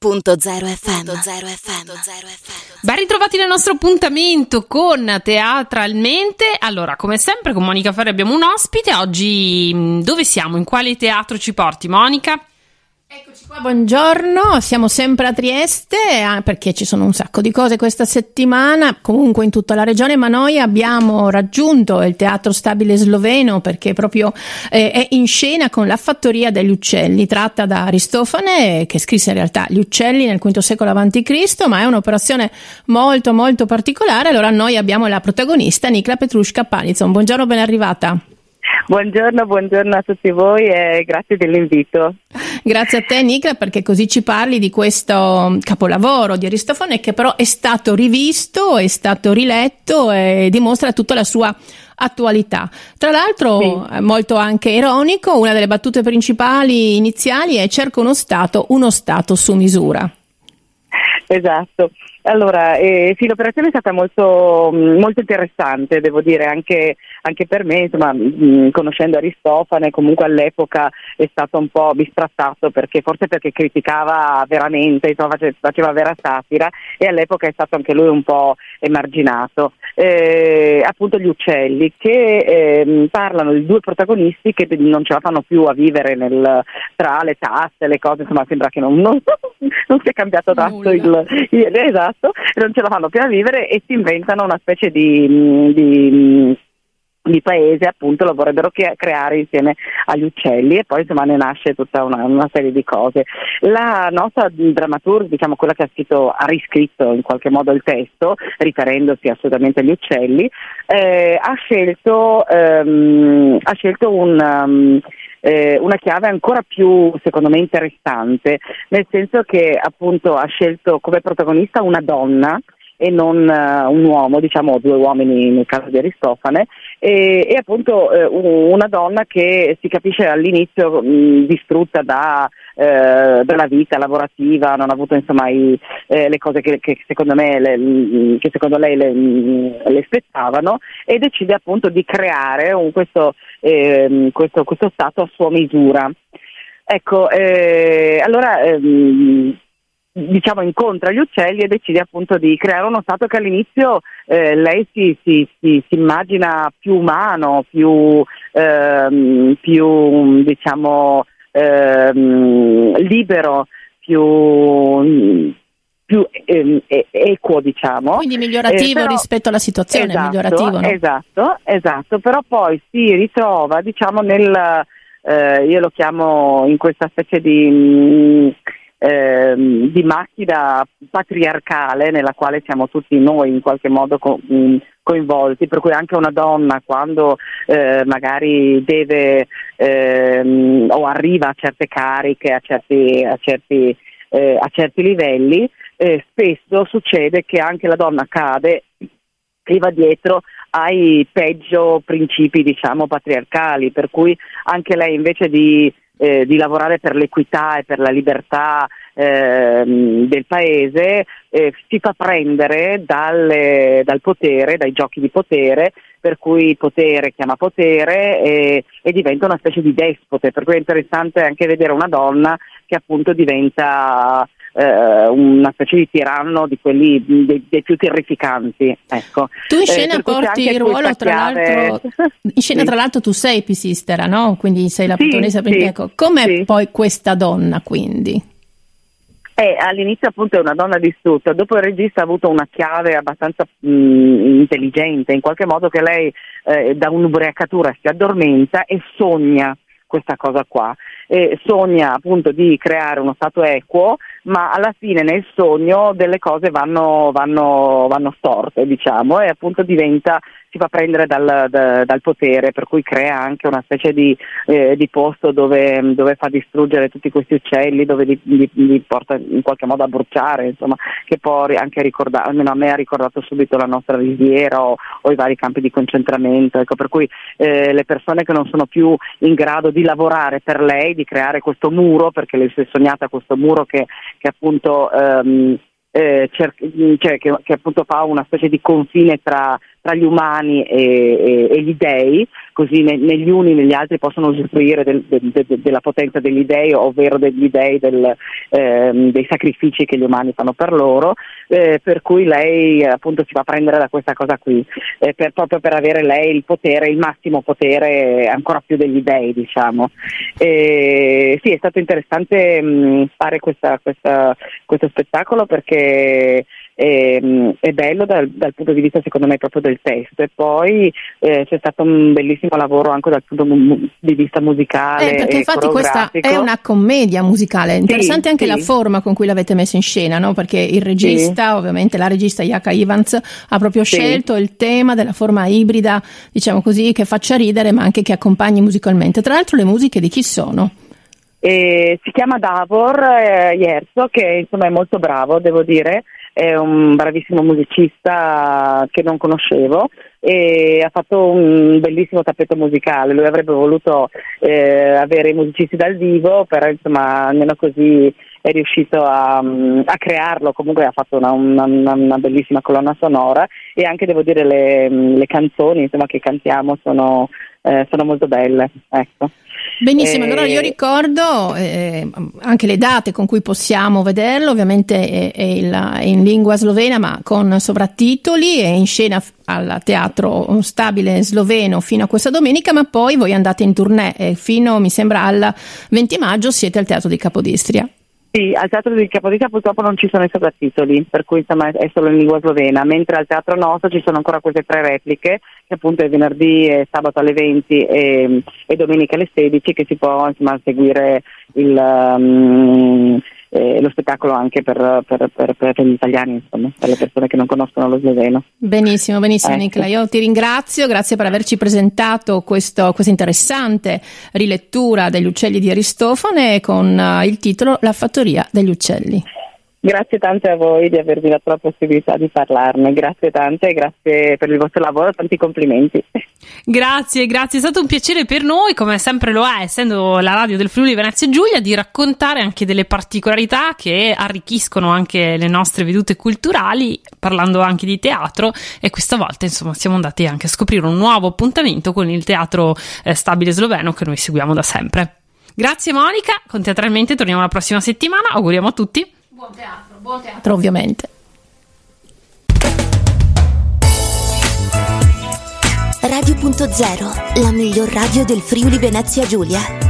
FM. Ben ritrovati nel nostro appuntamento con Teatralmente. Allora, come sempre con Monica Ferri abbiamo un ospite. Oggi dove siamo? In quale teatro ci porti, Monica? Eccoci qua, buongiorno, siamo sempre a Trieste eh, perché ci sono un sacco di cose questa settimana, comunque in tutta la regione, ma noi abbiamo raggiunto il Teatro Stabile Sloveno perché proprio eh, è in scena con la Fattoria degli Uccelli, tratta da Aristofane che scrisse in realtà Gli Uccelli nel V secolo a.C., ma è un'operazione molto molto particolare, allora noi abbiamo la protagonista Nicla Petrushka Palizon. Buongiorno, ben arrivata. Buongiorno, buongiorno a tutti voi e grazie dell'invito. Grazie a te Nicla perché così ci parli di questo capolavoro di Aristofane che però è stato rivisto, è stato riletto e dimostra tutta la sua attualità. Tra l'altro, sì. molto anche ironico, una delle battute principali iniziali è cerca uno Stato, uno Stato su misura. Esatto. Allora, eh, sì, l'operazione è stata molto, molto interessante, devo dire, anche, anche per me, insomma, mh, conoscendo Aristofane, comunque all'epoca è stato un po' bistrattato, perché, forse perché criticava veramente, insomma, faceva vera satira e all'epoca è stato anche lui un po' emarginato. Eh, appunto gli uccelli che eh, parlano di due protagonisti che non ce la fanno più a vivere nel, tra le tasse, le cose, insomma sembra che non, non, non sia cambiato tanto il, il, esatto, esatto, non ce la fanno più a vivere e si inventano una specie di, di di paese appunto lo vorrebbero creare insieme agli uccelli e poi insomma ne nasce tutta una, una serie di cose. La nostra drammaturga, diciamo quella che ha scritto, ha riscritto in qualche modo il testo, riferendosi assolutamente agli uccelli, eh, ha scelto, ehm, ha scelto un, um, eh, una chiave ancora più, secondo me, interessante, nel senso che appunto ha scelto come protagonista una donna e non uh, un uomo, diciamo due uomini nel caso di Aristofane, e, e appunto uh, una donna che si capisce all'inizio mh, distrutta da, uh, dalla vita lavorativa, non ha avuto insomma i, eh, le cose che, che, secondo me le, che secondo lei le, le, spettavano e decide appunto di creare un, questo, ehm, questo, questo, stato a sua misura. Ecco, eh, allora ehm, diciamo, incontra gli uccelli e decide appunto di creare uno stato che all'inizio eh, lei si, si, si, si, immagina più umano, più, ehm, più diciamo, ehm, libero, più più ehm, equo, diciamo. Quindi migliorativo eh, però, rispetto alla situazione, esatto, migliorativo. No? Esatto, esatto, però poi si ritrova, diciamo, nel, eh, io lo chiamo in questa specie di... Mh, ehm, di macchina patriarcale nella quale siamo tutti noi in qualche modo co- mh, coinvolti, per cui anche una donna quando eh, magari deve ehm, o arriva a certe cariche, a certi, a certi, eh, a certi livelli, eh, spesso succede che anche la donna cade e va dietro ai peggio principi diciamo patriarcali, per cui anche lei invece di eh, di lavorare per l'equità e per la libertà eh, del paese eh, si fa prendere dalle, dal potere, dai giochi di potere, per cui potere chiama potere e, e, diventa una specie di despote, per cui è interessante anche vedere una donna che appunto diventa eh, una specie di tiranno di quelli dei, dei più terrificanti. Ecco. Tu in eh, scena eh, porti il ruolo, tra l'altro, in scena sì. tra l'altro tu sei Pisistera, no? Quindi sei la protagonista. Sì, sì, ecco, com'è sì. poi questa donna quindi? Eh, all'inizio appunto è una donna distrutta, dopo il regista ha avuto una chiave abbastanza mh, intelligente, in qualche modo che lei eh, da un'ubriacatura si addormenta e sogna questa cosa qua. E sogna appunto di creare uno stato equo, ma alla fine nel sogno delle cose vanno, vanno, vanno storte, diciamo, e appunto diventa si fa prendere dal, da, dal, potere, per cui crea anche una specie di, eh, di posto dove, dove, fa distruggere tutti questi uccelli, dove li, li, li, porta in qualche modo a bruciare, insomma, che poi anche ricordare, almeno a me ha ricordato subito la nostra risiera o, o i vari campi di concentramento, ecco, per cui eh, le persone che non sono più in grado di lavorare per lei, di creare questo muro, perché le si è sognata questo muro che, che appunto ehm, eh, cer- cioè, che, che, appunto fa una specie di confine tra, tra gli umani e, e, e gli dei, così ne, negli uni e negli altri possono usufruire del, del, del, della potenza degli dei, ovvero degli dei ehm, dei sacrifici che gli umani fanno per loro, eh, per cui lei appunto si fa prendere da questa cosa qui, eh, per, proprio per avere lei il potere, il massimo potere ancora più degli dei, diciamo. E, sì, è stato interessante mh, fare questa, questa, questo spettacolo perché è, è bello dal, dal, punto di vista secondo me proprio del testo e poi eh, c'è stato un bellissimo lavoro anche dal punto di vista musicale. Eh, perché infatti questa è una commedia musicale, interessante sì, anche sì. la forma con cui l'avete messa in scena, no? perché il regista, sì. ovviamente la regista Yaka Evans, ha proprio scelto il tema della forma ibrida, diciamo così, che faccia ridere ma anche che accompagni musicalmente. Tra l'altro le musiche di chi sono? Eh, si chiama Davor eh, Yerso, che insomma è molto bravo, devo dire è un bravissimo musicista che non conoscevo e ha fatto un bellissimo tappeto musicale. Lui avrebbe voluto eh, avere i musicisti dal vivo, però insomma almeno così è riuscito a, a crearlo, comunque ha fatto una, una, una, bellissima colonna sonora e anche devo dire le, le canzoni insomma, che cantiamo sono, eh, sono molto belle. Ecco. Benissimo, allora io ricordo eh, anche le date con cui possiamo vederlo, ovviamente è, è, il, è, in lingua slovena ma con sovrattitoli, è in scena al teatro stabile sloveno fino a questa domenica, ma poi voi andate in tournée e fino mi sembra al 20 maggio siete al teatro di Capodistria. Sì, al teatro di Capodistria purtroppo non ci sono i sottotitoli, per cui insomma è solo in lingua slovena, mentre al teatro nostro ci sono ancora queste tre repliche, che appunto è venerdì e sabato alle 20 e, e domenica alle 16, che si può insomma seguire il, um, eh, lo spettacolo anche per, per, per, per, gli italiani, insomma, per le persone che non conoscono lo sloveno. Benissimo, benissimo ecco. Nicola, io ti ringrazio, grazie per averci presentato questo, questa interessante rilettura degli uccelli di Aristofane con uh, il titolo La fattoria degli uccelli. Grazie tante a voi di avermi dato la possibilità di parlarne, grazie tante, grazie per il vostro lavoro, tanti complimenti. Grazie, grazie, è stato un piacere per noi, come sempre lo è, essendo la radio del Friuli Venezia Giulia, di raccontare anche delle particolarità che arricchiscono anche le nostre vedute culturali, parlando anche di teatro e questa volta insomma siamo andati anche a scoprire un nuovo appuntamento con il teatro eh, stabile sloveno che noi seguiamo da sempre. Grazie Monica, con Teatralmente torniamo la prossima settimana, auguriamo a tutti. Buon teatro, buon teatro ovviamente. Radio.0, la miglior radio del Friuli Venezia Giulia.